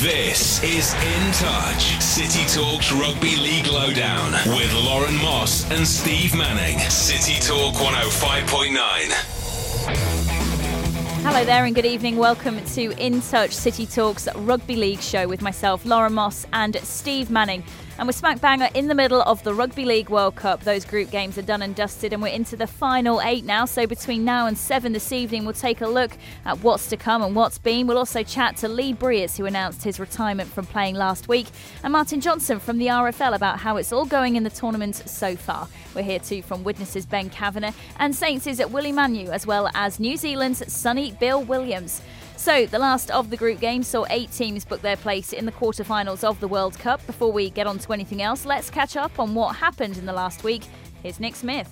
This is In Touch, City Talks Rugby League Lowdown with Lauren Moss and Steve Manning. City Talk 105.9. Hello there and good evening. Welcome to In Touch City Talks Rugby League show with myself, Lauren Moss, and Steve Manning. And we're smack banger in the middle of the Rugby League World Cup. Those group games are done and dusted, and we're into the final eight now. So between now and seven this evening, we'll take a look at what's to come and what's been. We'll also chat to Lee Briers, who announced his retirement from playing last week, and Martin Johnson from the RFL about how it's all going in the tournament so far. We're here too from Widnes's Ben Kavanagh and Saints' at Willie Manu, as well as New Zealand's Sonny Bill Williams. So, the last of the group games saw eight teams book their place in the quarterfinals of the World Cup. Before we get on to anything else, let's catch up on what happened in the last week. Here's Nick Smith.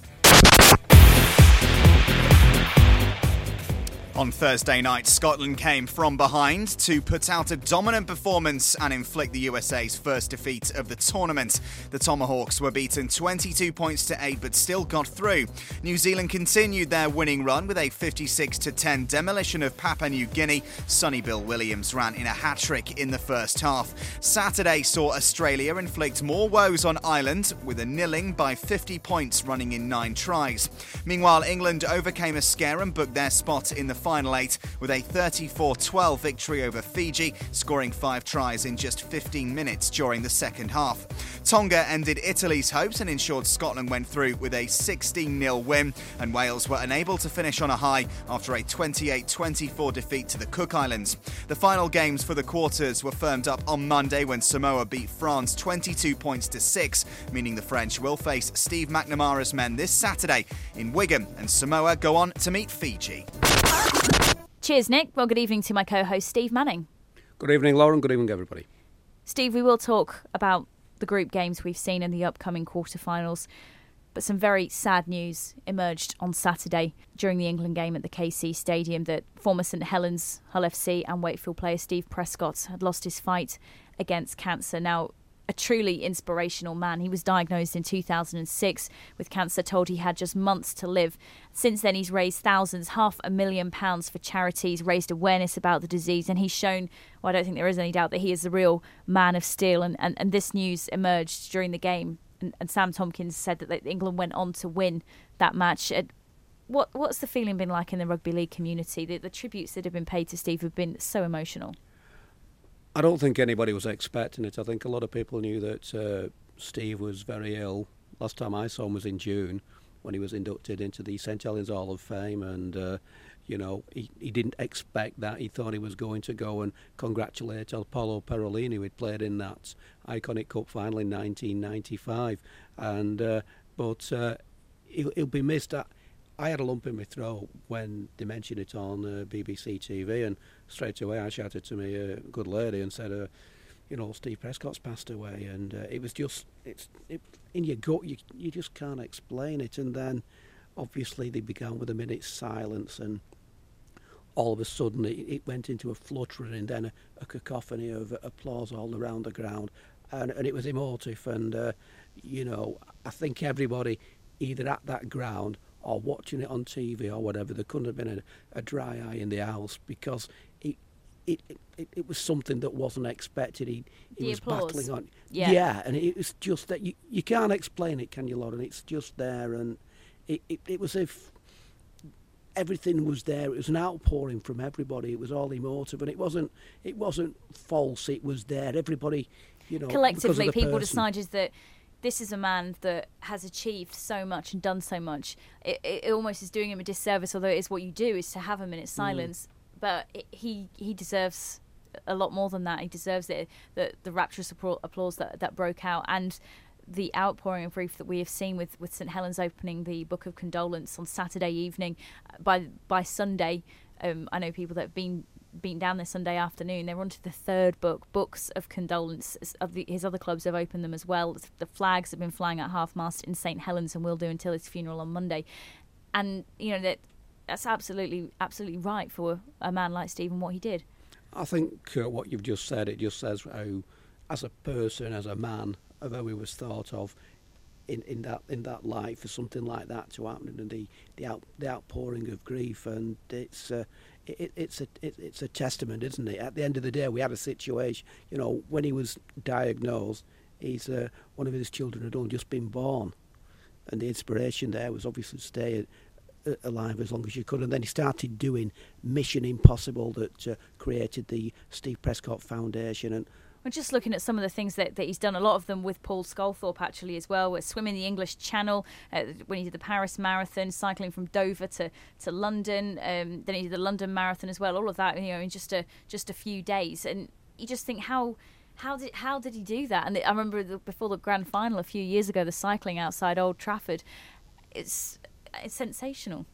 On Thursday night, Scotland came from behind to put out a dominant performance and inflict the USA's first defeat of the tournament. The Tomahawks were beaten 22 points to 8 but still got through. New Zealand continued their winning run with a 56 10 demolition of Papua New Guinea. Sonny Bill Williams ran in a hat trick in the first half. Saturday saw Australia inflict more woes on Ireland with a nilling by 50 points running in 9 tries. Meanwhile, England overcame a scare and booked their spot in the final eight with a 34 12 victory over Fiji, scoring five tries in just 15 minutes during the second half. Tonga ended Italy's hopes and ensured Scotland went through with a 16 0 win, and Wales were unable to finish on a high after a 28 24 defeat to the Cook Islands. The final games for the quarters were firmed up on Monday when Samoa beat France 22 points to 6, meaning the French will face Steve McNamara's men this Saturday in Wigan, and Samoa go on to meet Fiji. Cheers, Nick. Well, good evening to my co host, Steve Manning. Good evening, Lauren. Good evening, everybody. Steve, we will talk about the group games we've seen in the upcoming quarterfinals. But some very sad news emerged on Saturday during the England game at the KC Stadium that former St Helens, Hull FC, and Wakefield player Steve Prescott had lost his fight against cancer. Now, a truly inspirational man. He was diagnosed in 2006 with cancer, told he had just months to live. Since then, he's raised thousands, half a million pounds for charities, raised awareness about the disease, and he's shown, well, I don't think there is any doubt that he is the real man of steel. And, and, and this news emerged during the game. And, and Sam Tomkins said that England went on to win that match. What What's the feeling been like in the rugby league community? The, the tributes that have been paid to Steve have been so emotional. I don't think anybody was expecting it. I think a lot of people knew that uh, Steve was very ill. Last time I saw him was in June when he was inducted into the St Helens Hall of Fame, and uh, you know he, he didn't expect that. He thought he was going to go and congratulate Apollo Perelini, who had played in that iconic cup final in 1995, and uh, but uh, he'll, he'll be missed. At, I had a lump in my throat when they mentioned it on uh, BBC TV, and straight away I shouted to me a uh, good lady and said, uh, "You know, Steve Prescott's passed away," and uh, it was just it's it, in your gut. You you just can't explain it, and then obviously they began with a minute's silence, and all of a sudden it, it went into a fluttering and then a, a, cacophony of applause all around the ground, and, and it was emotive, and uh, you know I think everybody either at that ground or watching it on TV or whatever, there couldn't have been a, a dry eye in the house because it, it, it, it was something that wasn't expected. He, he the was applause. battling on. Yeah. yeah, and it was just that you, you can't explain it, can you, Lauren? It's just there, and it, it, it was if everything was there. It was an outpouring from everybody. It was all emotive, and it wasn't it wasn't false. It was there. Everybody, you know, collectively, people person. decided that this is a man that has achieved so much and done so much. It, it, almost is doing him a disservice, although it is what you do, is to have a minute's mm. silence. Mm. But it, he he deserves a lot more than that. He deserves it. The the rapturous applause that that broke out and the outpouring of grief that we have seen with, with St Helens opening the Book of Condolence on Saturday evening. By by Sunday, um, I know people that have been been down there Sunday afternoon. They're on to the third book, Books of Condolence. Of the, his other clubs have opened them as well. The flags have been flying at half mast in St Helens and will do until his funeral on Monday. And you know that that's absolutely absolutely right for a man like Stephen what he did. I think uh, what you've just said it just says how, as a person, as a man, how he was thought of. in, in that in that light for something like that to happen and the the, out, the outpouring of grief and it's uh, it, it's a it, it's a testament, isn't it? At the end of the day, we had a situation. You know, when he was diagnosed, he's uh, one of his children had only just been born, and the inspiration there was obviously to stay alive as long as you could. And then he started doing Mission Impossible that uh, created the Steve Prescott Foundation and I'm just looking at some of the things that, that he's done, a lot of them with Paul Sculthorpe actually as well. We're swimming the English Channel uh, when he did the Paris Marathon, cycling from Dover to, to London. Um, then he did the London Marathon as well. All of that, you know, in just a just a few days. And you just think how how did how did he do that? And I remember the, before the grand final a few years ago, the cycling outside Old Trafford. It's it's sensational.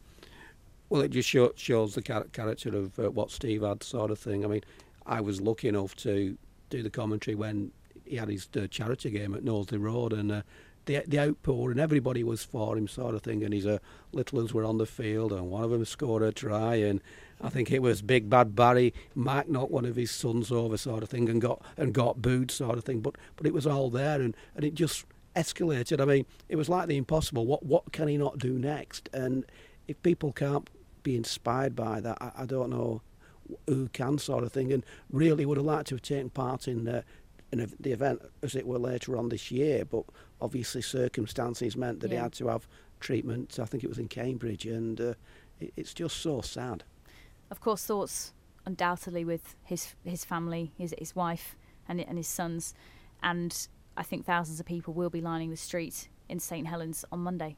Well, it just show, shows the character of uh, what Steve had, sort of thing. I mean, I was lucky enough to do the commentary when he had his uh, charity game at Knowsley Road, and uh, the the outpour and everybody was for him, sort of thing. And his uh, little ones were on the field, and one of them scored a try, and I think it was Big Bad Barry Mark knocked one of his sons over, sort of thing, and got and got booed, sort of thing. But but it was all there, and, and it just escalated. I mean, it was like the impossible. What what can he not do next? And if people can't be inspired by that, I, I don't know who can sort of thing, and really would have liked to have taken part in uh, in the event as it were later on this year, but obviously circumstances meant that yeah. he had to have treatment. I think it was in Cambridge, and uh, it, it's just so sad. Of course, thoughts undoubtedly with his his family, his his wife, and and his sons, and I think thousands of people will be lining the street in St Helens on Monday.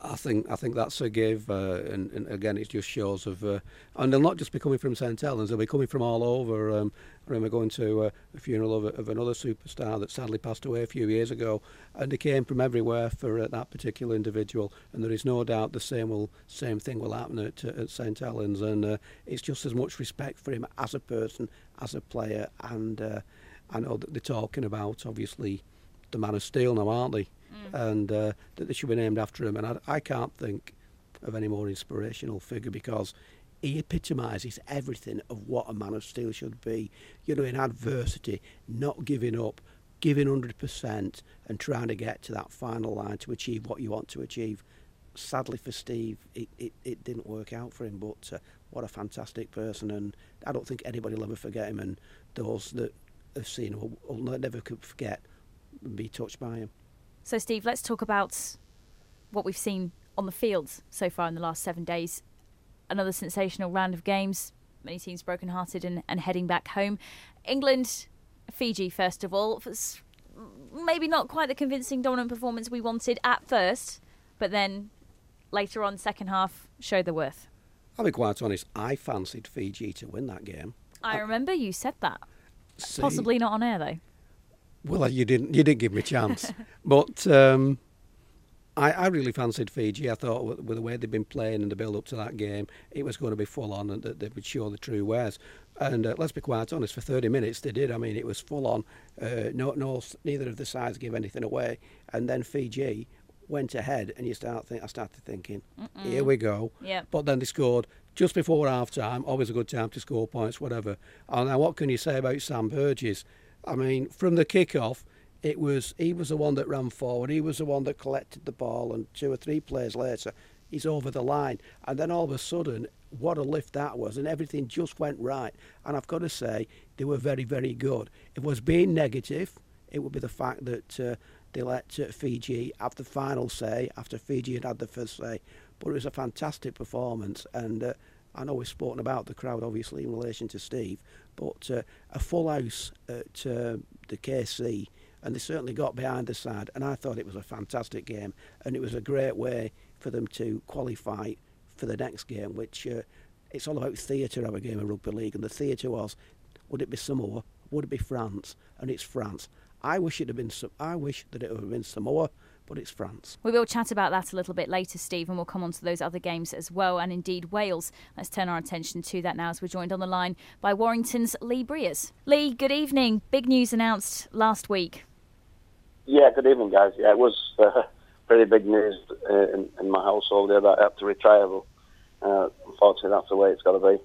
I think I think that's a give, uh, and, and again, it just shows of, uh, and they'll not just be coming from St Helens, they'll be coming from all over. Um, I remember going to uh, a funeral of, of another superstar that sadly passed away a few years ago, and they came from everywhere for uh, that particular individual. And there is no doubt the same will same thing will happen at, uh, at St Helens, and uh, it's just as much respect for him as a person, as a player, and uh, I know that they're talking about obviously. The man of steel now, aren't they? mm. and uh, that they should be named after him. And I, I can't think of any more inspirational figure because he epitomises everything of what a man of steel should be. You know, in adversity, not giving up, giving 100% and trying to get to that final line to achieve what you want to achieve. Sadly for Steve, it, it, it didn't work out for him, but uh, what a fantastic person. And I don't think anybody will ever forget him, and those that have seen him will, will never could forget and be touched by him. So, Steve, let's talk about what we've seen on the fields so far in the last seven days. Another sensational round of games, many teams broken-hearted and, and heading back home. England, Fiji, first of all, maybe not quite the convincing dominant performance we wanted at first, but then later on, second half, showed the worth. I'll be quite honest, I fancied Fiji to win that game. I, I remember you said that. See, Possibly not on air, though. Well, you didn't. You didn't give me a chance, but um, I, I, really fancied Fiji. I thought with, with, the way they'd been playing and the build up to that game, it was going to be full on and that they would show the true wares. And uh, let's be quite honest, for 30 minutes they did. I mean, it was full on. Uh, no, no, neither of the sides gave anything away. And then Fiji went ahead, and you start think. I started thinking, Mm-mm. here we go. Yeah. But then they scored just before half time. Always a good time to score points, whatever. And now, what can you say about Sam Burgess? I mean, from the kick-off, it was he was the one that ran forward. He was the one that collected the ball, and two or three plays later, he's over the line. And then all of a sudden, what a lift that was, and everything just went right. And I've got to say, they were very, very good. It was being negative. It would be the fact that uh, they let uh, Fiji have the final say after Fiji had had the first say. But it was a fantastic performance, and uh, I know we've spoken about the crowd, obviously, in relation to Steve, but uh, a full house at uh, the KC, and they certainly got behind the side, and I thought it was a fantastic game, and it was a great way for them to qualify for the next game, which uh, it's all about theatre of a game of rugby league, and the theatre was, would it be Samoa, would it be France, and it's France, I wish it had been. I wish that it would have been Samoa but it's France. We will chat about that a little bit later, Steve, and we'll come on to those other games as well, and indeed Wales. Let's turn our attention to that now as we're joined on the line by Warrington's Lee Briers. Lee, good evening. Big news announced last week. Yeah, good evening, guys. Yeah, it was uh, pretty big news uh, in, in, my household there that I had to retire. But, uh, unfortunately, that's the way it's got to be.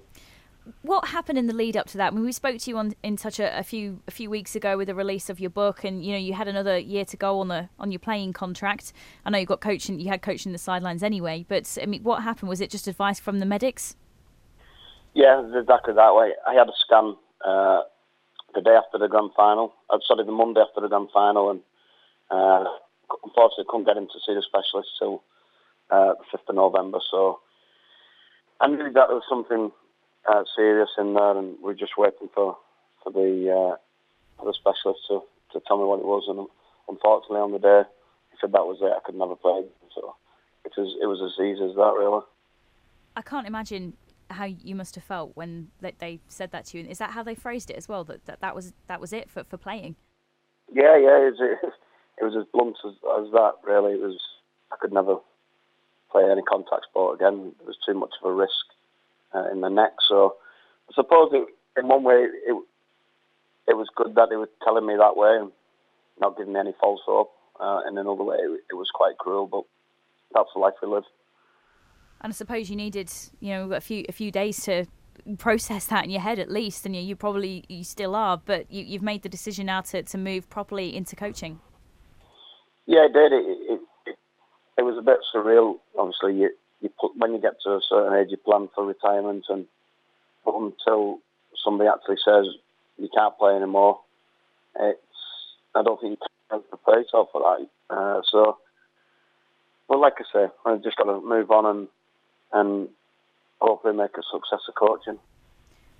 What happened in the lead up to that? I mean, we spoke to you on in touch a, a, few a few weeks ago with the release of your book, and you know you had another year to go on the on your playing contract. I know you got coaching, you had coaching the sidelines anyway, but I mean, what happened? Was it just advice from the medics? Yeah, exactly that way. I had a scan uh, the day after the grand final. Uh, sorry, the Monday after the grand final, and uh, unfortunately couldn't get him to see the specialist till uh, the fifth of November. So I knew that there was something uh, serious in there, and we're just waiting for for the uh, for the specialist to, to tell me what it was. And unfortunately, on the day, he said that was it. I could never play. So it was it was as easy as that, really. I can't imagine how you must have felt when they said that to you. Is that how they phrased it as well? That that, that was that was it for, for playing. Yeah, yeah. It was, it was as blunt as, as that. Really, it was. I could never play any contact sport again. It was too much of a risk uh, in the neck. So I suppose it, in one way it it was good that they were telling me that way and not giving me any false hope. Uh, in another way, it, it was quite cruel, but that's the life we live. And I suppose you needed, you know, a few a few days to process that in your head at least, and you, you probably you still are, but you, you've made the decision now to, to move properly into coaching. Yeah, it did. It, it, it, it was a bit surreal. Obviously, you, you put, when you get to a certain age, you plan for retirement, and but until somebody actually says you can't play anymore, it's I don't think you can prepare yourself for that. Uh, so, well, like I say, I just got to move on and and hopefully make a success of coaching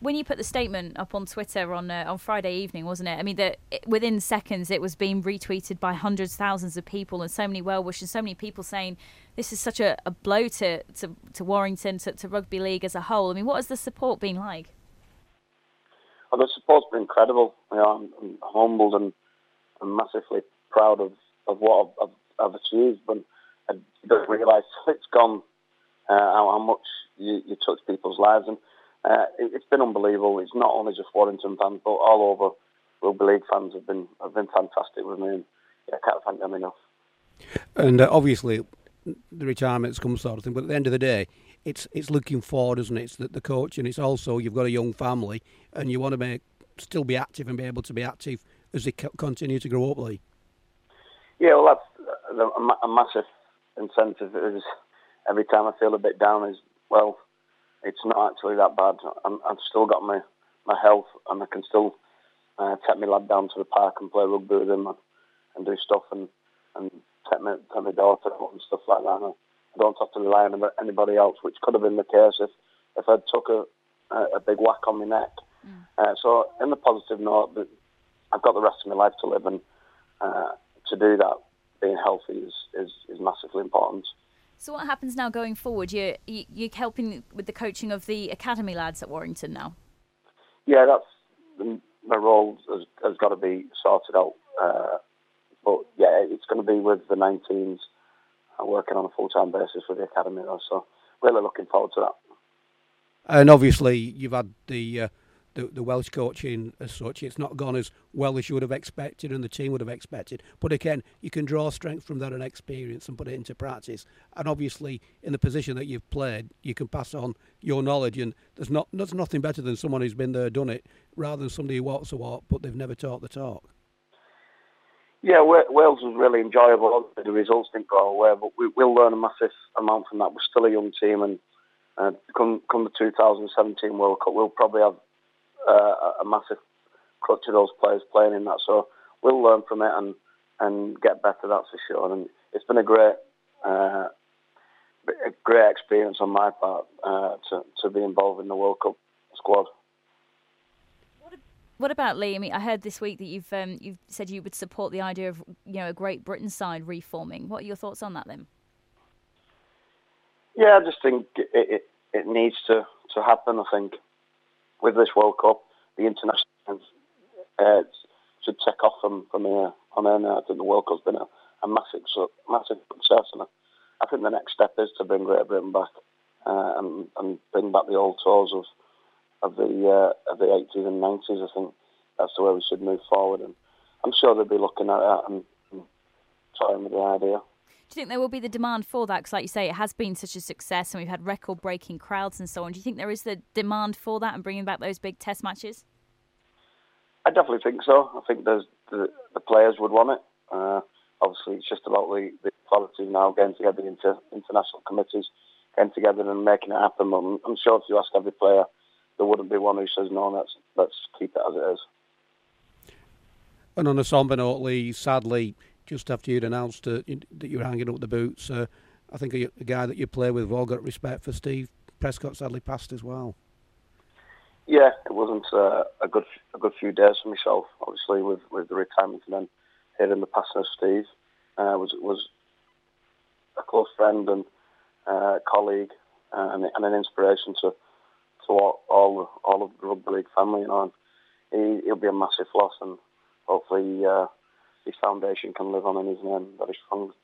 when you put the statement up on Twitter on uh, on Friday evening, wasn't it? I mean, that within seconds it was being retweeted by hundreds, thousands of people, and so many well wishers, so many people saying this is such a, a blow to, to, to Warrington, to, to, rugby league as a whole. I mean, what has the support been like? Well, the support's been incredible. You know, I'm, I'm humbled and I'm massively proud of, of what I've, I've, I've achieved, but I don't realise it's gone uh, how, how, much you, you touch people's lives and uh, it, has been unbelievable. It's not only just Warrington fans, but all over rugby league fans have been have been fantastic with me, and yeah, I can't thank them enough. And uh, obviously, the retirement's come sort of thing, but at the end of the day, it's it's looking forward, isn't it? It's the, the coach, and it's also you've got a young family, and you want to make still be active and be able to be active as they continue to grow up, Lee. Yeah, well, that's a, a massive incentive. Is every time I feel a bit down, is well, it's not actually that bad. i have still got my, my health and I can still uh, take my lad down to the park and play rugby with him and, and do stuff and, and take, my, take my daughter out and stuff like that. And I don't have to rely on anybody else, which could have been the case if, if I'd took a, a, a big whack on my neck. Mm. Uh, so, in the positive note, that I've got the rest of my life to live, and uh, to do that, being healthy is, is, is massively important. So what happens now going forward? You're you're helping with the coaching of the academy lads at Warrington now. Yeah, that's my role has, has got to be sorted out. Uh, but yeah, it's going to be with the 19s, uh, working on a full time basis with the academy. Though, so really looking forward to that. And obviously, you've had the uh, the, the Welsh coaching as such. It's not gone as well as you would have expected and the team would have expected. But again, you can draw strength from that and experience and put it into practice. And obviously, in the position that you've played, you can pass on your knowledge. And there's not there's nothing better than someone who's been there, done it, rather than somebody who walks the walk but they've never taught the talk. Yeah, Wales was really enjoyable. The results didn't go away, but we, will learn a massive amount from that. We're still a young team, and uh, come come the 2017 World Cup, we'll probably have uh, a massive crutch of those players playing in that. So we'll learn from it and and get better. That's for sure. And it's been a great uh, a great experience on my part uh, to to be involved in the World Cup squad. What about Lee? I mean, I heard this week that you've um, you've said you would support the idea of you know a Great Britain side reforming. What are your thoughts on that then? Yeah, I just think it, it, it needs to, to happen. I think with this World Cup, the international uh, should take off from from here on in. I think the World Cup's been a, a massive massive success, and I think the next step is to bring Great Britain back uh, and, and bring back the old tours of of the uh, of the 80s and 90s. I think that's the way we should move forward, and I'm sure they'll be looking at that and, and toying with the idea. You think there will be the demand for that? Because, like you say, it has been such a success, and we've had record-breaking crowds and so on. Do you think there is the demand for that and bringing back those big Test matches? I definitely think so. I think there's the, the players would want it. Uh, obviously, it's just about the, the authorities now getting together into international committees, getting together and making it happen. I'm, I'm sure if you ask every player, there wouldn't be one who says no. Let's let's keep it as it is. And on a somber note, Lee, sadly, just after you'd announced uh, that you were hanging up the boots, uh, I think a, a, guy that you play with, we've all got respect for, Steve Prescott, sadly passed as well. Yeah, it wasn't uh, a good a good few days for myself. Obviously, with, with the retirement and then hearing the passing of Steve uh, was was a close friend and uh, colleague uh, and, and, an inspiration to to all all, all of the rugby league family. You know, and he, will be a massive loss, and hopefully uh, his foundation can live on in his name very strongly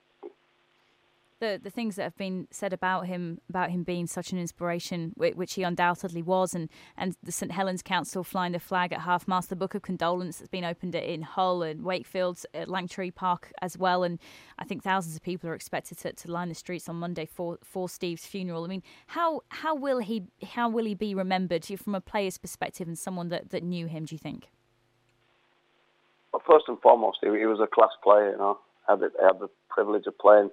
the the things that have been said about him about him being such an inspiration, which he undoubtedly was, and and the St Helens Council flying the flag at half mast, the Book of Condolence that's been opened in Hull and Wakefield at Langtree Park as well, and I think thousands of people are expected to, to line the streets on Monday for for Steve's funeral. I mean, how how will he how will he be remembered from a player's perspective and someone that, that knew him? Do you think? First and foremost, he, he was a class player. You know, I had, the, I had the privilege of playing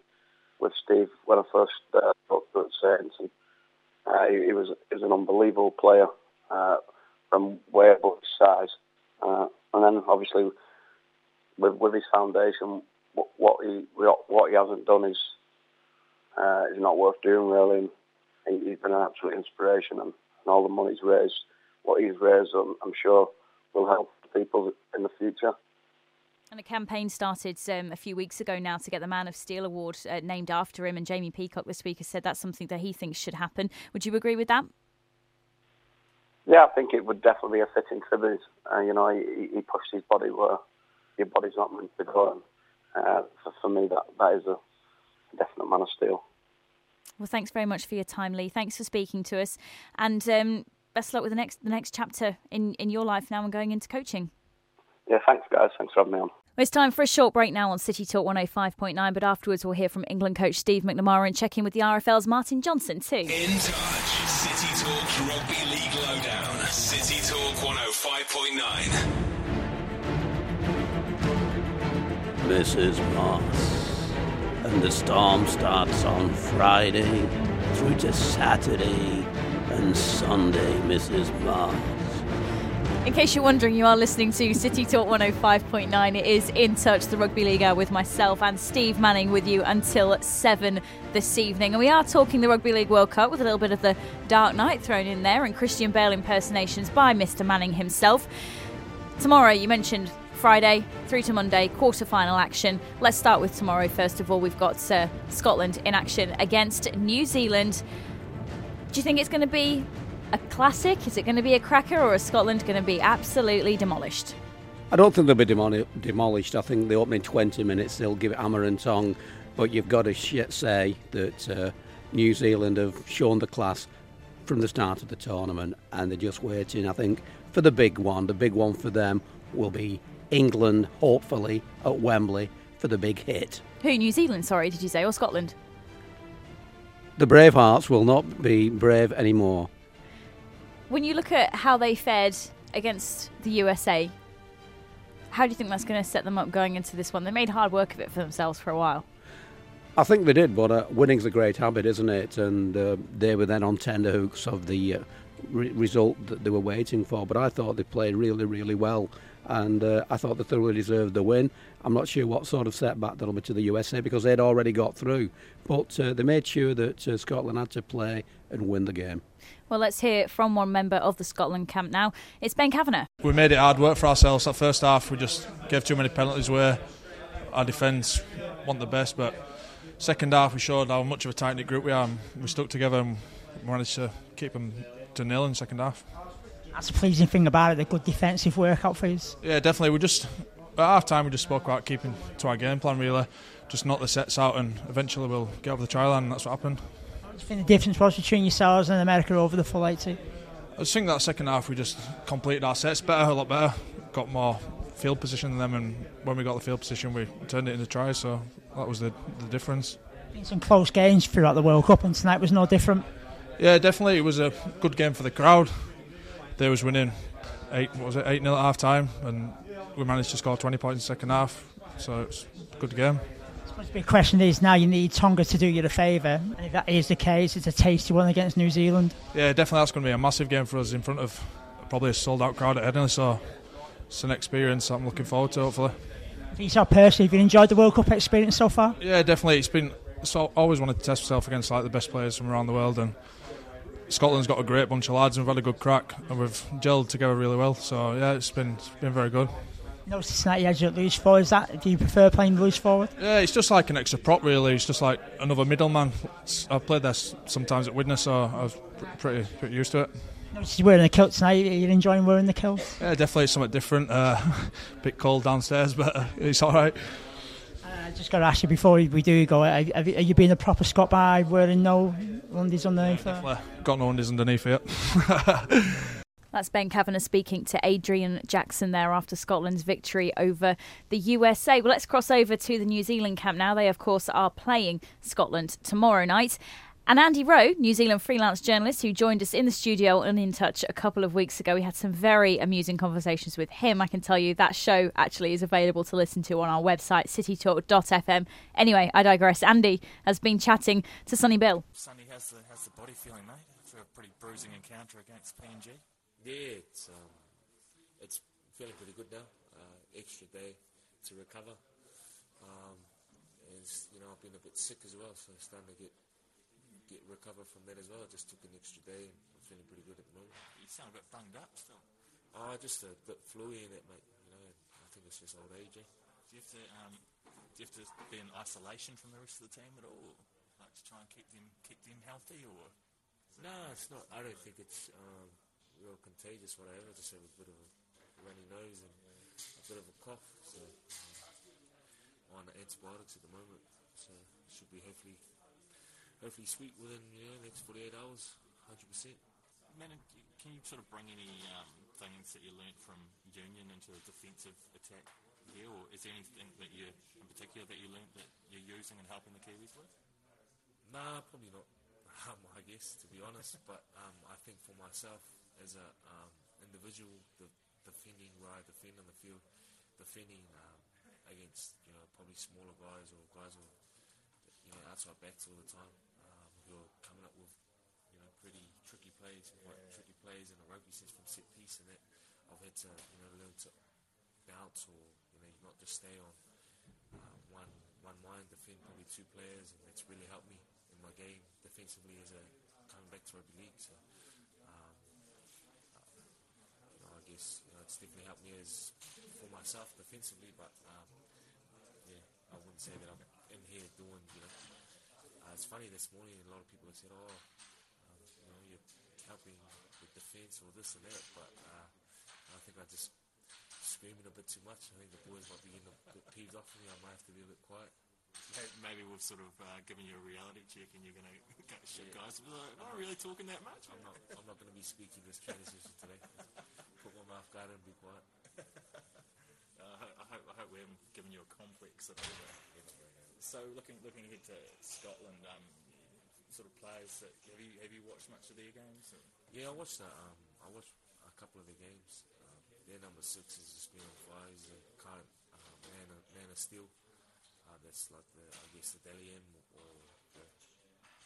with Steve when I first uh, got to Saints. And, uh, he, he, was he was an unbelievable player uh, from way above his size. Uh, and then obviously with with his foundation, what, what he what he hasn't done is uh, is not worth doing really. And he, he's been an absolute inspiration, and, and all the money's raised, what he's raised, I'm, I'm sure will help people in the future. And a campaign started um, a few weeks ago now to get the Man of Steel award uh, named after him. And Jamie Peacock, the speaker, said that's something that he thinks should happen. Would you agree with that? Yeah, I think it would definitely be a fitting tribute. Uh, you know, he, he, pushed his body where your body's not meant to go. And, uh, for, for me, that, that is a definite Man of Steel. Well, thanks very much for your time, Lee. Thanks for speaking to us, and um, best luck with the next the next chapter in, in your life now and going into coaching yeah, thanks, guys. Thanks for having me on. It's time for a short break now on City Talk 105.9, but afterwards we'll hear from England coach Steve McNamara and check in with the RFL's Martin Johnson too. In touch, City Talk's Rugby League Lowdown, City Talk 105.9. Mrs. Moss, and the storm starts on Friday through to Saturday and Sunday, Mrs. Moss. In case you're wondering, you are listening to City Talk 105.9. It is In Touch, the Rugby League with myself and Steve Manning with you until 7 this evening. And we are talking the Rugby League World Cup with a little bit of the Dark Knight thrown in there and Christian Bale impersonations by Mr. Manning himself. Tomorrow, you mentioned Friday through to Monday, quarter final action. Let's start with tomorrow. First of all, we've got uh, Scotland in action against New Zealand. Do you think it's going to be a classic? Is it going to be a cracker, or is Scotland going to be absolutely demolished? I don't think they'll be demolished. I think the opening 20 minutes they'll give it hammer and tongue, but you've got to say that uh, New Zealand have shown the class from the start of the tournament, and they're just waiting. I think for the big one. The big one for them will be England, hopefully at Wembley for the big hit. Who? New Zealand? Sorry, did you say, or Scotland? The Bravehearts will not be brave anymore when you look at how they fared against the USA, how do you think that's going to set them up going into this one? They made hard work of it for themselves for a while. I think they did, but uh, winning's a great habit, isn't it? And uh, they were then on tender hooks of the uh, re- result that they were waiting for. But I thought they played really, really well, and uh, I thought they thoroughly deserved the win. I'm not sure what sort of setback that'll be to the USA because they'd already got through, but uh, they made sure that uh, Scotland had to play and win the game. Well, let's hear from one member of the Scotland camp now. It's Ben Kavanagh. We made it hard work for ourselves. That first half, we just gave too many penalties where Our defence want the best, but second half we showed how much of a tight knit group we are. We stuck together and managed to keep them to nil in the second half. That's the pleasing thing about it, the good defensive work out for us. Yeah, definitely. We just at half time we just spoke about keeping to our game plan really, just knock the sets out and eventually we'll get over the try line and that's what happened. Do you think the difference was between yourselves and America over the full 80? I think that second half we just completed our sets better, a lot better, got more field position than them, and when we got the field position, we turned it into tries. So that was the, the difference. Been some close games throughout the World Cup, and tonight was no different. Yeah, definitely. It was a good game for the crowd. They was winning eight. What was it? Eight 0 at half time, and we managed to score 20 points in the second half. So it's a good game. Suppose the big question is now you need Tonga to do you a favour, and if that is the case, it's a tasty one against New Zealand. Yeah, definitely. That's going to be a massive game for us in front of probably a sold out crowd at Headingley. So it's an experience I'm looking forward to. Hopefully. Yourself personally, have you enjoyed the World Cup experience so far? Yeah, definitely. It's been so I always wanted to test myself against like the best players from around the world, and Scotland's got a great bunch of lads, and we've had a good crack, and we've gelled together really well. So yeah, it's been it's been very good. Noticed tonight you had your loose forward. Is that do you prefer playing loose forward? Yeah, it's just like an extra prop, really. It's just like another middleman. I've played this sometimes at Widnes, so I was pretty pretty used to it. Noticed you're wearing the kilt tonight. Are you enjoying wearing the kilt? Yeah, definitely something different. Uh, a bit cold downstairs, but uh, it's all right. I just got to ask you before we do go. Have, have you, are you being a proper Scot by wearing no undies underneath? Yeah, definitely. Got no undies underneath it. That's Ben Kavanagh speaking to Adrian Jackson there after Scotland's victory over the USA. Well, let's cross over to the New Zealand camp now. They, of course, are playing Scotland tomorrow night. And Andy Rowe, New Zealand freelance journalist who joined us in the studio and in touch a couple of weeks ago, we had some very amusing conversations with him. I can tell you that show actually is available to listen to on our website, citytalk.fm. Anyway, I digress. Andy has been chatting to Sonny Bill. Sonny, how's the, how's the body feeling, mate? After a pretty bruising encounter against PNG? Yeah, it's, um, it's feeling pretty good now. Uh, extra day to recover. Um, as, you know, I've been a bit sick as well, so I'm starting to get get recover from that as well. I just took an extra day and I'm feeling pretty good at the moment. You sound a bit bunged up still. Oh, just a bit fluey in it, mate. You know, I think it's just old age. Eh? Do you have to um, do you have to be in isolation from the rest of the team at all, like to try and keep them keep them healthy, or? No, it's not. I don't think it's um, real contagious. Whatever, I just have a bit of a runny nose and a bit of a cough. So um, on antibiotics at the moment, so should be hopefully hopefully sweet within know next 48 hours, 100 percent. Man, can you sort of bring any um, things that you learnt from Union into a defensive attack here, or is there anything that you, in particular, that you learnt that you're using and helping the Kiwis with? Nah, probably not. Um, I guess to be honest, but um, I think for myself as a um, individual, the defending where defending on the field, defending um, against you know probably smaller guys or guys who you know outside backs all the time, um, who are coming up with you know pretty tricky plays, quite yeah. tricky plays in a rugby sense from set piece, and that I've had to you know learn to bounce or you know not just stay on uh, one one mind, defend probably two players, and that's really helped me in my game defensively as a coming back to rugby league. So. Um, you know, I guess you know, it's definitely helped me as for myself defensively, but um, yeah, I wouldn't say that I'm in here doing, you know. Uh, it's funny this morning, a lot of people have said, "Oh, um, you know, you're helping with defence or this and that," but uh, I think I just screaming a bit too much. I think the boys might be getting a bit peeved off me. I might have to be a bit quiet. Maybe we've sort of uh, given you a reality check, and you're going to go shit, yeah. guys. Like, not really talking that much. I'm not. I'm not going to be speaking this training session today. My and be quiet. Uh, I, hope, I hope we haven't given you a complex. So looking looking ahead to Scotland, um, sort of players. That, have you have you watched much of their games? Or? Yeah, I watched that. Um, I watched a couple of the games. Um, their number six is just been on fire. He's a kind of uh, man, of, man of steel. Uh, that's like the, I guess the Dally M or the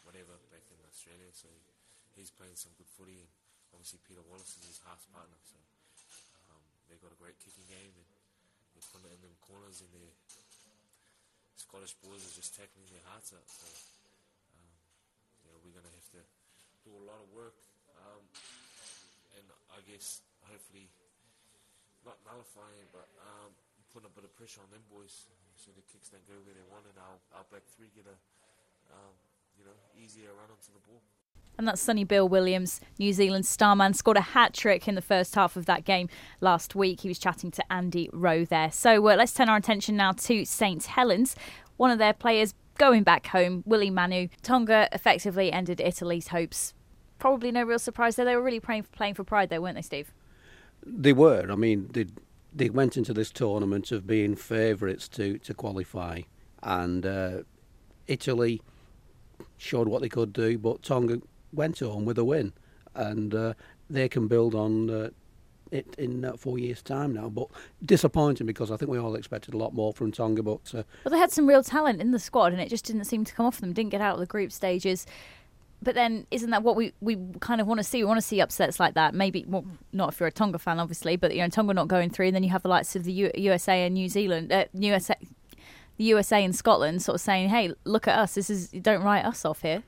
whatever back in Australia. So he's playing some good footy, and obviously Peter Wallace is his half partner. So they've got a great kicking game, and they're putting it in them corners, and their Scottish boys are just tackling their hearts out. So um, know we're going to have to do a lot of work, um, and I guess hopefully not nullifying, but um, putting a bit of pressure on them boys so the kicks don't go where they want, and our, our back three get a um, you know easier run onto the ball. And that's Sonny Bill Williams, New Zealand starman, scored a hat trick in the first half of that game last week. He was chatting to Andy Rowe there. So uh, let's turn our attention now to St Helens. One of their players going back home, Willie Manu. Tonga effectively ended Italy's hopes. Probably no real surprise there. They were really playing, playing for pride, though, weren't they, Steve? They were. I mean, they they went into this tournament of being favourites to, to qualify, and uh, Italy showed what they could do, but Tonga went home with a win, and uh, they can build on uh, it in uh, four years' time now. But disappointing because I think we all expected a lot more from Tonga. But uh, Well, they had some real talent in the squad, and it just didn't seem to come off them. Didn't get out of the group stages. But then, isn't that what we, we kind of want to see? We want to see upsets like that. Maybe, well, not if you're a Tonga fan, obviously, but you know, Tonga not going through, and then you have the likes of the U- USA and New Zealand, uh, USA, the USA and Scotland, sort of saying, "Hey, look at us. This is don't write us off here."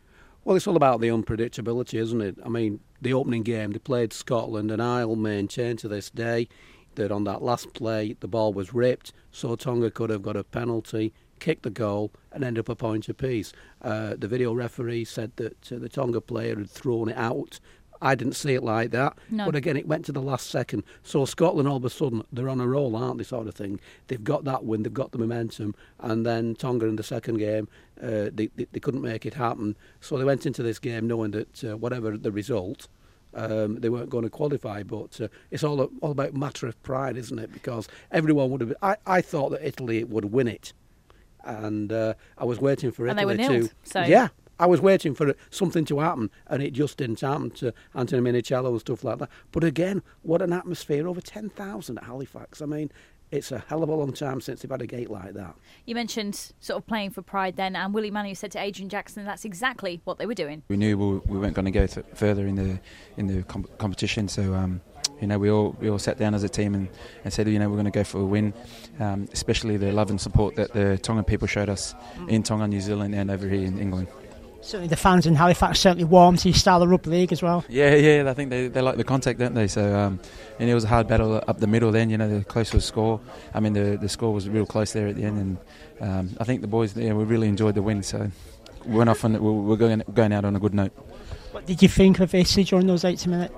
Well, it's all about the unpredictability, isn't it? I mean, the opening game, they played Scotland, and I'll maintain to this day that on that last play, the ball was ripped, so Tonga could have got a penalty, kicked the goal, and end up a point apiece. Uh, the video referee said that uh, the Tonga player had thrown it out. I didn't see it like that. No. But again, it went to the last second. So Scotland, all of a sudden, they're on a roll, aren't they, sort of thing. They've got that win, they've got the momentum. And then Tonga in the second game, uh, they, they, they couldn't make it happen. So they went into this game knowing that uh, whatever the result, um, they weren't going to qualify. But uh, it's all, all about matter of pride, isn't it? Because everyone would have... Been, I, I thought that Italy would win it. And uh, I was waiting for And they Italy were nilled, to... so- Yeah, I was waiting for something to happen, and it just didn't happen to Anthony Minichiello and stuff like that. But again, what an atmosphere! Over ten thousand at Halifax. I mean, it's a hell of a long time since they've had a gate like that. You mentioned sort of playing for pride then, and Willie Manu said to Adrian Jackson that's exactly what they were doing. We knew we, we weren't going to go further in the in the com- competition, so um, you know we all we all sat down as a team and, and said you know we're going to go for a win, um, especially the love and support that the Tongan people showed us in Tonga, New Zealand, and over here in England. Certainly, the fans in Halifax certainly warm to your style of rugby league as well. Yeah, yeah, I think they, they like the contact, don't they? So, um, and it was a hard battle up the middle. Then, you know, the closest score. I mean, the the score was real close there at the end, and um, I think the boys, yeah, we really enjoyed the win. So, we went off on we we're going going out on a good note. What did you think of Issy during those 80 minutes?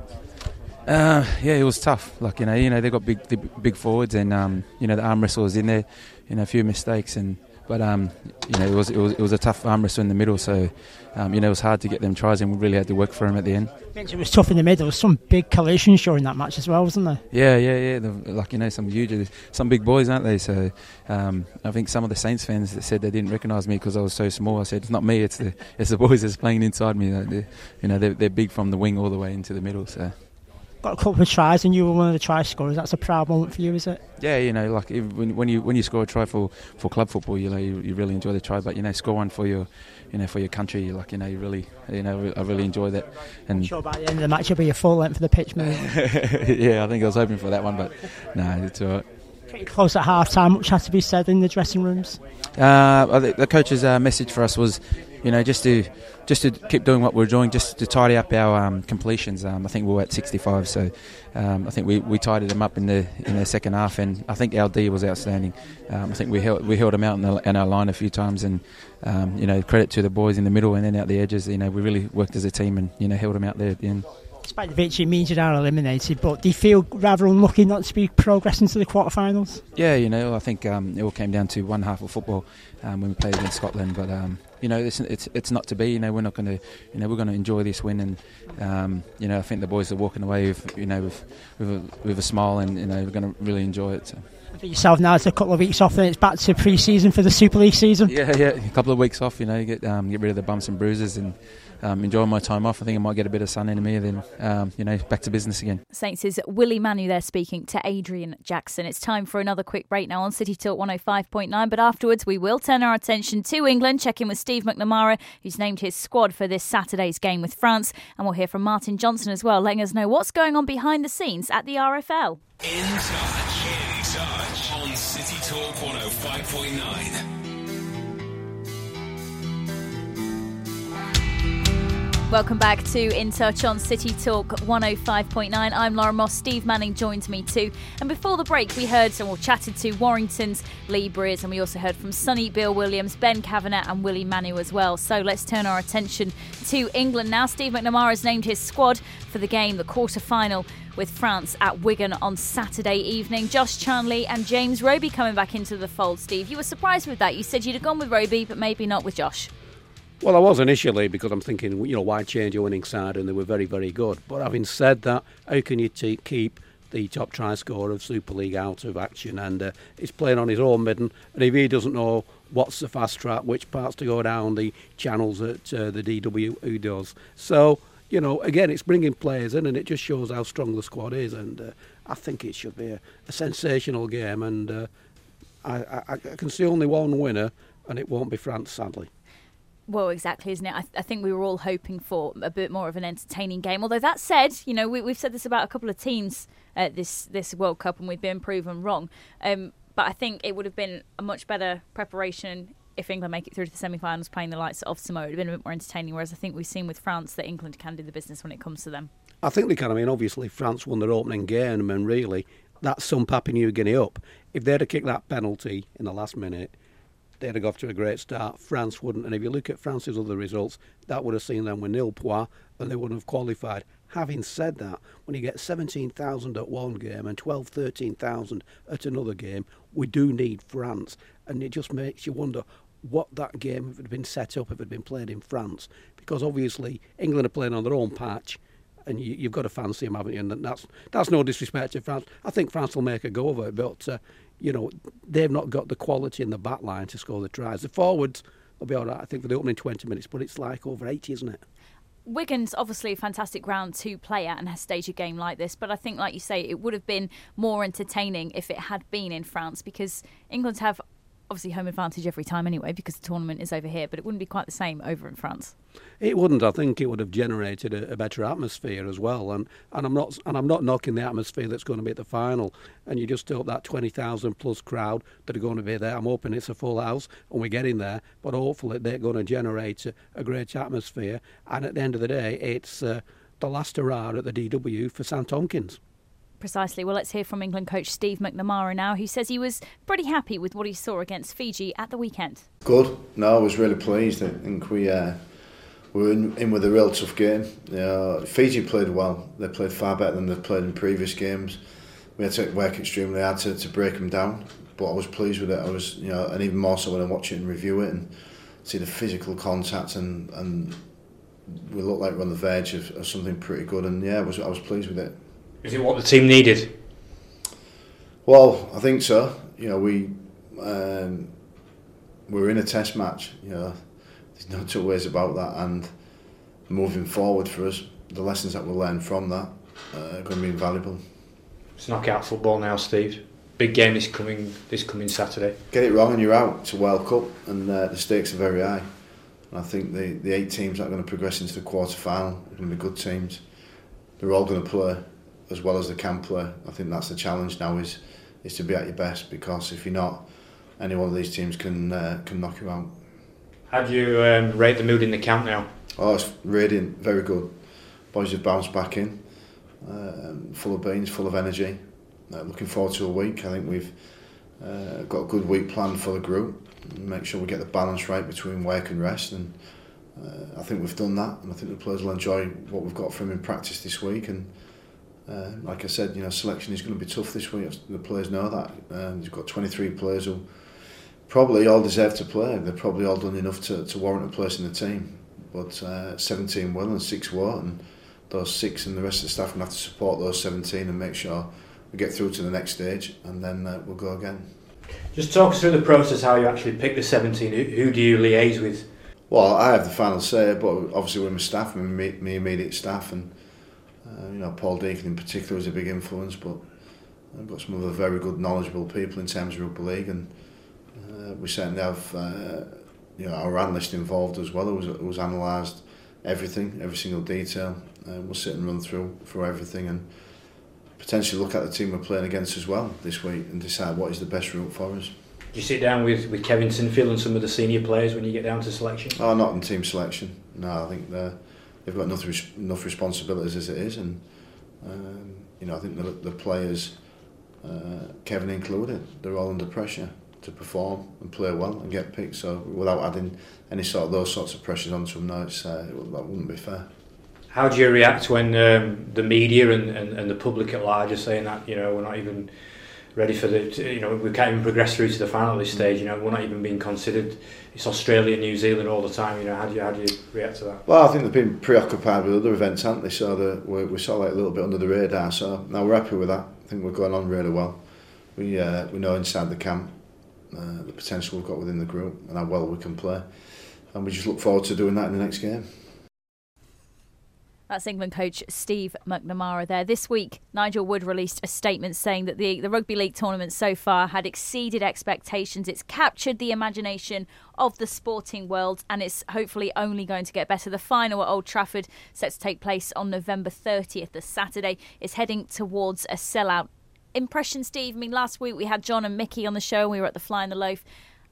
Uh, yeah, it was tough. Like you know, you know they got big, big forwards, and um, you know the arm wrestle was in there. You know, a few mistakes, and but um, you know it was it was it was a tough arm wrestle in the middle. So um, you know it was hard to get them tries, and we really had to work for them at the end. It was tough in the middle. There was some big collisions during that match as well, wasn't there? Yeah, yeah, yeah. The, like you know, some huge, some big boys, aren't they? So um, I think some of the Saints fans that said they didn't recognise me because I was so small. I said it's not me. It's the it's the boys that's playing inside me. They're, you know, they're, they're big from the wing all the way into the middle. So. Got a couple of tries, and you were one of the try scorers. That's a proud moment for you, is it? Yeah, you know, like when, when you when you score a try for, for club football, you know, you, you really enjoy the try. But you know, score one for your, you know, for your country, like you know, you really, you know, I really enjoy that. And I'm sure by the end of the match, you'll be a full length for the pitch, mate. yeah, I think I was hoping for that one, but no, it's all right. Pretty close at half time. Much had to be said in the dressing rooms. Uh, the coach's uh, message for us was, you know, just to just to keep doing what we're doing, just to tidy up our um, completions. Um, I think we were at 65, so um, I think we, we tidied them up in the in the second half, and I think our D was outstanding. Um, I think we held we held them out in, the, in our line a few times, and um, you know, credit to the boys in the middle and then out the edges. You know, we really worked as a team, and you know, held them out there at the end. Despite the victory, it means you are eliminated. But do you feel rather unlucky not to be progressing to the quarterfinals? Yeah, you know, I think um, it all came down to one half of football um, when we played against Scotland. But um, you know, it's, it's it's not to be. You know, we're not going to, you know, we're going to enjoy this win, and um, you know, I think the boys are walking away with, you know, with with a, with a smile, and you know, we're going to really enjoy it. So. For yourself now, it's a couple of weeks off, and it's back to pre-season for the Super League season. Yeah, yeah, a couple of weeks off. You know, you get um, get rid of the bumps and bruises, and um, enjoy my time off. I think I might get a bit of sun in me, then um, you know, back to business again. Saints' is Willie Manu there speaking to Adrian Jackson. It's time for another quick break now on City Talk 105.9, but afterwards we will turn our attention to England, check in with Steve McNamara, who's named his squad for this Saturday's game with France, and we'll hear from Martin Johnson as well, letting us know what's going on behind the scenes at the RFL. In touch, in touch on City Talk 105.9. Welcome back to In Touch on City Talk 105.9. I'm Laura Moss. Steve Manning joined me too. And before the break, we heard and we chatted to Warrington's Lee Briers, and we also heard from Sonny Bill Williams, Ben Kavanagh, and Willie Manu as well. So let's turn our attention to England now. Steve McNamara has named his squad for the game, the quarter final with France at Wigan on Saturday evening. Josh Charnley and James Roby coming back into the fold. Steve, you were surprised with that. You said you'd have gone with Roby, but maybe not with Josh. Well, I was initially because I'm thinking, you know, why change your winning side? And they were very, very good. But having said that, how can you t- keep the top try scorer of Super League out of action, and uh, he's playing on his own midden. And if he doesn't know what's the fast track, which parts to go down the channels that uh, the DW does, so you know, again, it's bringing players in, and it just shows how strong the squad is. And uh, I think it should be a, a sensational game, and uh, I, I, I can see only one winner, and it won't be France, sadly. Well, exactly, isn't it? I, th- I, think we were all hoping for a bit more of an entertaining game. Although that said, you know, we, have said this about a couple of teams uh, this this World Cup, and we've been proven wrong. Um, but I think it would have been a much better preparation if England make it through to the semi-finals, playing the likes of Samoa. It would have been a bit more entertaining. Whereas I think we've seen with France that England can do the business when it comes to them. I think they can. I mean, obviously France won their opening game, and really that summed Papua New Guinea up. If they'd have kicked that penalty in the last minute they'd have got to a great start. France wouldn't. And if you look at France's other results, that would have seen them with nil points and they wouldn't have qualified. Having said that, when you get 17,000 at one game and 12, 13,000 at another game, we do need France. And it just makes you wonder what that game if it had been set up if it had been played in France. Because obviously England are playing on their own patch and you, have got to fancy them, haven't you? And that's that's no disrespect to France. I think France will make a go of it, but uh, you know, they've not got the quality in the back line to score the tries. The forwards will be all right, I think, for the opening 20 minutes, but it's like over 80, isn't it? Wigan's obviously a fantastic ground to play at and has staged a game like this, but I think, like you say, it would have been more entertaining if it had been in France because England have obviously home advantage every time anyway because the tournament is over here, but it wouldn't be quite the same over in France. It wouldn't. I think it would have generated a, a, better atmosphere as well. And, and I'm not and I'm not knocking the atmosphere that's going to be at the final. And you just hope that twenty thousand plus crowd that are going to be there. I'm hoping it's a full house and we're getting there. But hopefully they're going to generate a, a great atmosphere. And at the end of the day, it's uh, the last hurrah at the DW for Sam Tomkins. Precisely. Well, let's hear from England coach Steve McNamara now, who says he was pretty happy with what he saw against Fiji at the weekend. Good. No, I was really pleased. I think we uh, were in, in, with a real tough game. Uh, Fiji played well. They played far better than they've played in previous games. We had to work extremely hard to, to break them down, but I was pleased with it. I was, you know, and even more so when I watch it and review it and see the physical contact and and we looked like we're on the verge of, of something pretty good. And yeah, I was I was pleased with it. Is it what the team needed? Well, I think so. You know, we um, we're in a test match. You know, there's no two ways about that. And moving forward for us, the lessons that we'll learn from that uh, are going to be invaluable. It's knockout football now, Steve. Big game this coming this coming Saturday. Get it wrong and you're out. It's a World Cup, and uh, the stakes are very high. And I think the the eight teams that are going to progress into the quarter final are going to be good teams. They're all going to play as well as the can play. I think that's the challenge now is is to be at your best because if you're not, any one of these teams can uh, can knock you out. How do you um, rate the mood in the camp now? Oh, it's radiant, very good. Boys have bounced back in, um, full of beans, full of energy. Uh, looking forward to a week. I think we've uh, got a good week planned for the group. Make sure we get the balance right between work and rest, and uh, I think we've done that. And I think the players will enjoy what we've got from in practice this week. And uh, like I said, you know, selection is going to be tough this week. The players know that. Um, you've got 23 players who probably all deserve to play. They've probably all done enough to, to warrant a place in the team. But uh, 17 will and 6 won't. And those 6 and the rest of the staff will have to support those 17 and make sure we get through to the next stage and then uh, we'll go again. Just talk us through the process, how you actually pick the 17. Who, who do you liaise with? Well, I have the final say, but obviously with my staff, my, my immediate staff, and uh, you know, Paul Deacon in particular was a big influence, but I've got some other very good, knowledgeable people in terms of rugby league, and uh, we certainly have uh, you know our analyst involved as well, who was analysed everything, every single detail. Uh, we'll sit and run through through everything and potentially look at the team we're playing against as well this week and decide what is the best route for us. Do you sit down with, with Kevin Sinfield and some of the senior players when you get down to selection? Oh, not in team selection. No, I think they're they've got enough enough responsibilities as it is, and um, you know I think the, the players, uh, Kevin included, they're all under pressure to perform and play well and get picked. So without adding any sort of those sorts of pressures onto them, no, it's, uh, that wouldn't be fair. How do you react when um, the media and, and, and the public at large are saying that you know we're not even ready for the, you know, we can't even progress through to the final at this stage, you know, we're not even being considered. It's Australia, New Zealand all the time, you know, how do you, how do you react to that? Well, I think they've been preoccupied with other events, haven't they? So the, we're, we're sort of like a little bit under the radar, so now we're happy with that. I think we're going on really well. We, uh, we know inside the camp uh, the potential we've got within the group and how well we can play. And we just look forward to doing that in the next game. That's England coach Steve McNamara there. This week, Nigel Wood released a statement saying that the, the Rugby League tournament so far had exceeded expectations. It's captured the imagination of the sporting world and it's hopefully only going to get better. The final at Old Trafford, set to take place on November 30th, the Saturday, is heading towards a sellout. Impression, Steve? I mean, last week we had John and Mickey on the show. And we were at the Fly in the Loaf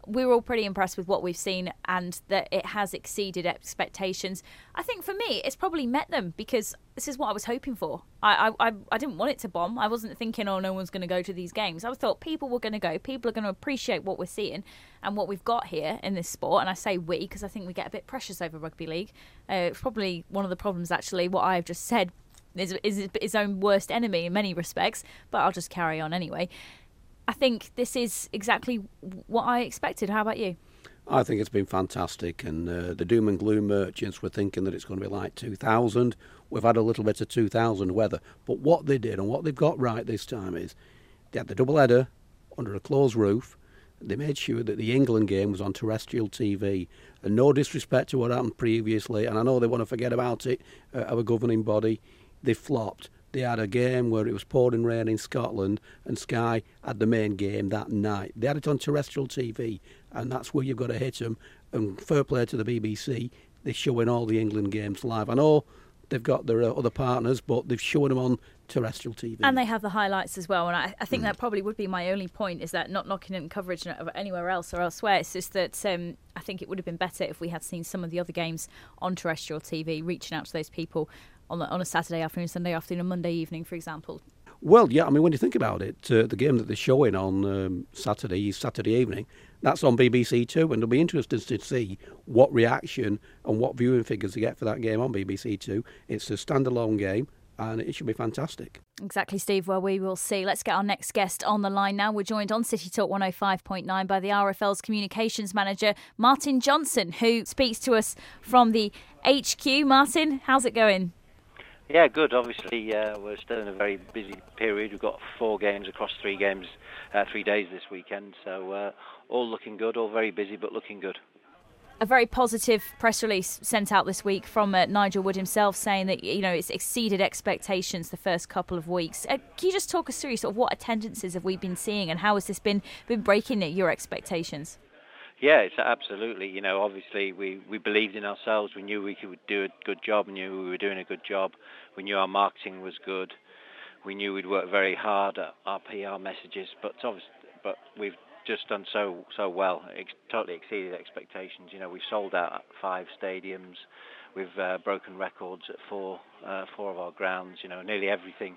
were all pretty impressed with what we've seen and that it has exceeded expectations. I think for me, it's probably met them because this is what I was hoping for. I I, I didn't want it to bomb. I wasn't thinking, oh, no one's going to go to these games. I thought people were going to go. People are going to appreciate what we're seeing and what we've got here in this sport. And I say we because I think we get a bit precious over rugby league. Uh, it's probably one of the problems, actually, what I've just said is, is its own worst enemy in many respects, but I'll just carry on anyway. I think this is exactly what I expected. How about you? I think it's been fantastic, and uh, the doom and gloom merchants were thinking that it's going to be like 2000. We've had a little bit of 2000 weather, but what they did and what they've got right this time is they had the double header under a closed roof. They made sure that the England game was on terrestrial TV, and no disrespect to what happened previously. And I know they want to forget about it, uh, our governing body. They flopped they had a game where it was pouring rain in Scotland, and Sky had the main game that night. They had it on terrestrial TV, and that's where you've got to hit them. And fair play to the BBC, they're showing all the England games live. I know they've got their uh, other partners, but they've shown them on terrestrial TV. And they have the highlights as well. And I, I think mm. that probably would be my only point is that not knocking in coverage anywhere else or elsewhere. It's just that um, I think it would have been better if we had seen some of the other games on terrestrial TV, reaching out to those people on, on a Saturday afternoon, Sunday afternoon, Monday evening, for example? Well, yeah. I mean, when you think about it, uh, the game that they're showing on um, Saturday, Saturday evening, that's on BBC Two, and it'll be interesting to see what reaction and what viewing figures they get for that game on BBC Two. It's a standalone game, and it should be fantastic. Exactly, Steve. Well, we will see. Let's get our next guest on the line now. We're joined on City Talk 105.9 by the RFL's communications manager, Martin Johnson, who speaks to us from the HQ. Martin, how's it going? Yeah, good. Obviously, uh, we're still in a very busy period. We've got four games across three games, uh, three days this weekend. So uh, all looking good, all very busy, but looking good. A very positive press release sent out this week from uh, Nigel Wood himself, saying that you know it's exceeded expectations the first couple of weeks. Uh, can you just talk us through sort of what attendances have we been seeing, and how has this been been breaking your expectations? Yeah, it's absolutely. You know, obviously we, we believed in ourselves. We knew we could do a good job. We knew we were doing a good job. We knew our marketing was good. We knew we'd worked very hard at our PR messages. But obviously, but we've just done so so well. It totally exceeded expectations. You know, we've sold out at five stadiums. We've uh, broken records at four uh, four of our grounds. You know, nearly everything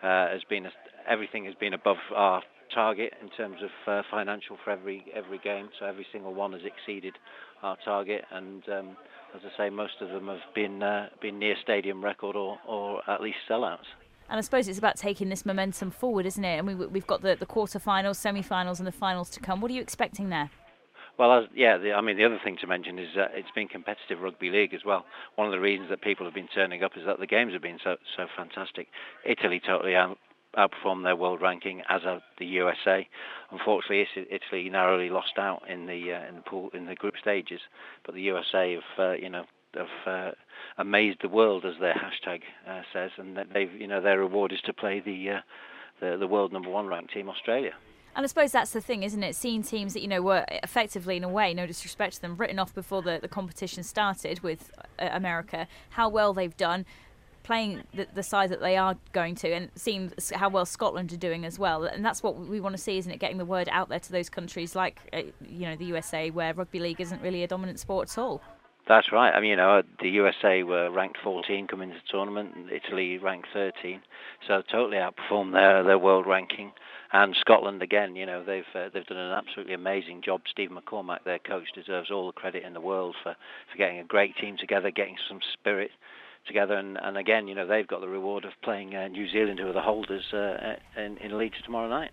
uh, has been everything has been above our target in terms of uh, financial for every every game. So every single one has exceeded our target, and um, as I say, most of them have been uh, been near stadium record or, or at least sellouts. And I suppose it's about taking this momentum forward, isn't it? And we, we've got the, the quarter-finals, semi-finals, and the finals to come. What are you expecting there? Well, as, yeah, the, I mean, the other thing to mention is that it's been competitive rugby league as well. One of the reasons that people have been turning up is that the games have been so so fantastic. Italy totally out, outperformed their world ranking, as have the USA. Unfortunately, Italy narrowly lost out in the uh, in the pool in the group stages, but the USA have uh, you know have uh, amazed the world, as their hashtag uh, says, and they've you know their reward is to play the uh, the, the world number one ranked team, Australia. And I suppose that's the thing, isn't it? Seeing teams that you know were effectively, in a way, no disrespect to them, written off before the, the competition started with America, how well they've done playing the, the side that they are going to, and seeing how well Scotland are doing as well. And that's what we want to see, isn't it? Getting the word out there to those countries like, uh, you know, the USA, where rugby league isn't really a dominant sport at all. That's right. I mean, you know, the USA were ranked 14 coming into the tournament, and Italy ranked 13, so totally outperformed their their world ranking. And Scotland again, you know, they've uh, they've done an absolutely amazing job. Steve McCormack, their coach, deserves all the credit in the world for for getting a great team together, getting some spirit together. And, and again, you know, they've got the reward of playing uh, New Zealand, who are the holders, uh, in, in Leeds tomorrow night.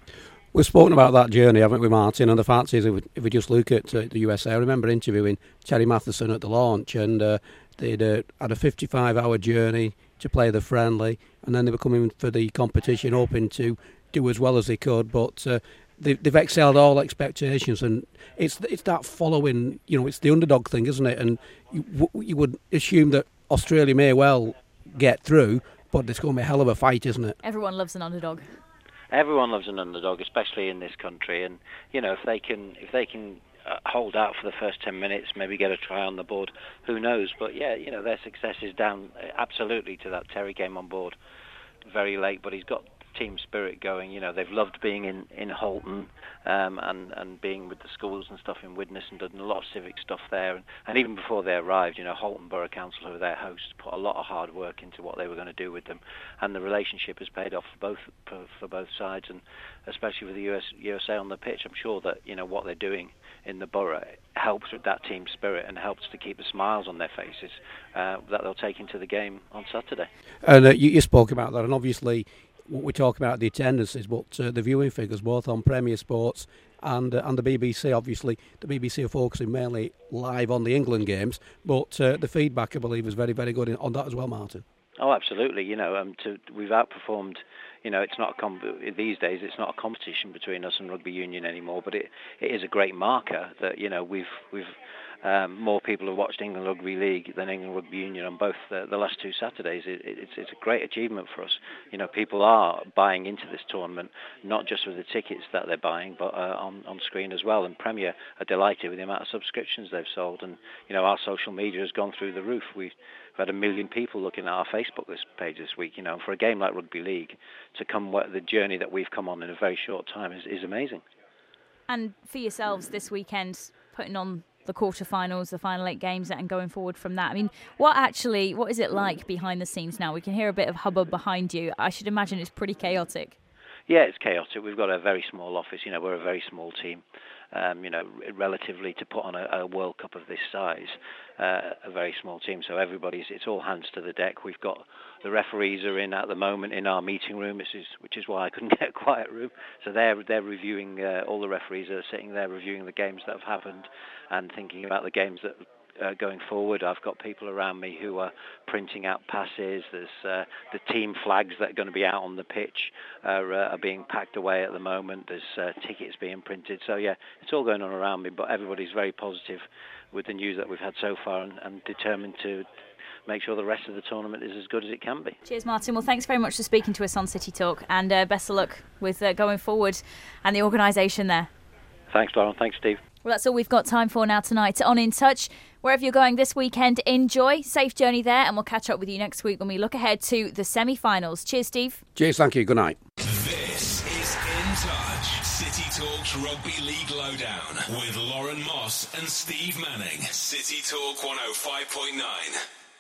We've spoken about that journey, haven't we, Martin? And the fact is, if we, if we just look at uh, the USA, I remember interviewing Terry Matterson at the launch, and uh, they'd uh, had a 55 hour journey to play the friendly, and then they were coming for the competition, hoping to do as well as they could, but uh, they've, they've excelled all expectations, and it's it's that following. You know, it's the underdog thing, isn't it? And you, you would assume that Australia may well get through, but it's going to be a hell of a fight, isn't it? Everyone loves an underdog. Everyone loves an underdog, especially in this country, and you know if they can if they can uh, hold out for the first 10 minutes, maybe get a try on the board. Who knows? But yeah, you know, their success is down uh, absolutely to that Terry came on board very late, but he's got team spirit going. You know, they've loved being in in Halton um, and and being with the schools and stuff in Widnes and done a lot of civic stuff there. And, and even before they arrived, you know, Halton Borough Council, who were their hosts, put a lot of hard work into what they were going to do with them, and the relationship has paid off for both for, for both sides, and especially with the US, USA on the pitch. I'm sure that you know what they're doing in the borough helps with that team spirit and helps to keep the smiles on their faces uh, that they'll take into the game on Saturday. And uh, you, you, spoke about that, and obviously what we talk about the attendances, but uh, the viewing figures both on Premier Sports and uh, and the BBC. Obviously, the BBC are focusing mainly live on the England games, but uh, the feedback I believe is very very good on that as well, Martin. Oh, absolutely. You know, um, to, we've outperformed you know, it's not a these days. It's not a competition between us and rugby union anymore. But it, it is a great marker that you know we've we've um, more people have watched England Rugby League than England Rugby Union on both the, the last two Saturdays. It, it, it's, it's a great achievement for us. You know, people are buying into this tournament, not just with the tickets that they're buying, but uh, on, on screen as well. And Premier are delighted with the amount of subscriptions they've sold. And, you know, our social media has gone through the roof. We've had a million people looking at our Facebook page this week. You know, for a game like Rugby League, to come the journey that we've come on in a very short time is, is amazing. And for yourselves this weekend, putting on the quarterfinals, the final eight games, and going forward from that. I mean, what actually, what is it like behind the scenes now? We can hear a bit of hubbub behind you. I should imagine it's pretty chaotic. Yeah, it's chaotic. We've got a very small office. You know, we're a very small team um, you know, relatively to put on a, a World Cup of this size, uh, a very small team. So everybody's, it's all hands to the deck. We've got the referees are in at the moment in our meeting room, which is which is why I couldn't get a quiet room. So they're they're reviewing. Uh, all the referees are sitting there reviewing the games that have happened and thinking about the games that uh, going forward. I've got people around me who are printing out passes. There's uh, the team flags that are going to be out on the pitch are, uh, are being packed away at the moment. There's uh, tickets being printed. So yeah, it's all going on around me. But everybody's very positive with the news that we've had so far and, and determined to make sure the rest of the tournament is as good as it can be. Cheers, Martin. Well, thanks very much for speaking to us on City Talk, and uh, best of luck with uh, going forward and the organisation there. Thanks, Lauren. Thanks, Steve. Well, that's all we've got time for now tonight on In Touch. Wherever you're going this weekend, enjoy. Safe journey there, and we'll catch up with you next week when we look ahead to the semi finals. Cheers, Steve. Cheers, thank you. Good night. This is In Touch City Talks Rugby League Lowdown with Lauren Moss and Steve Manning. City Talk 105.9.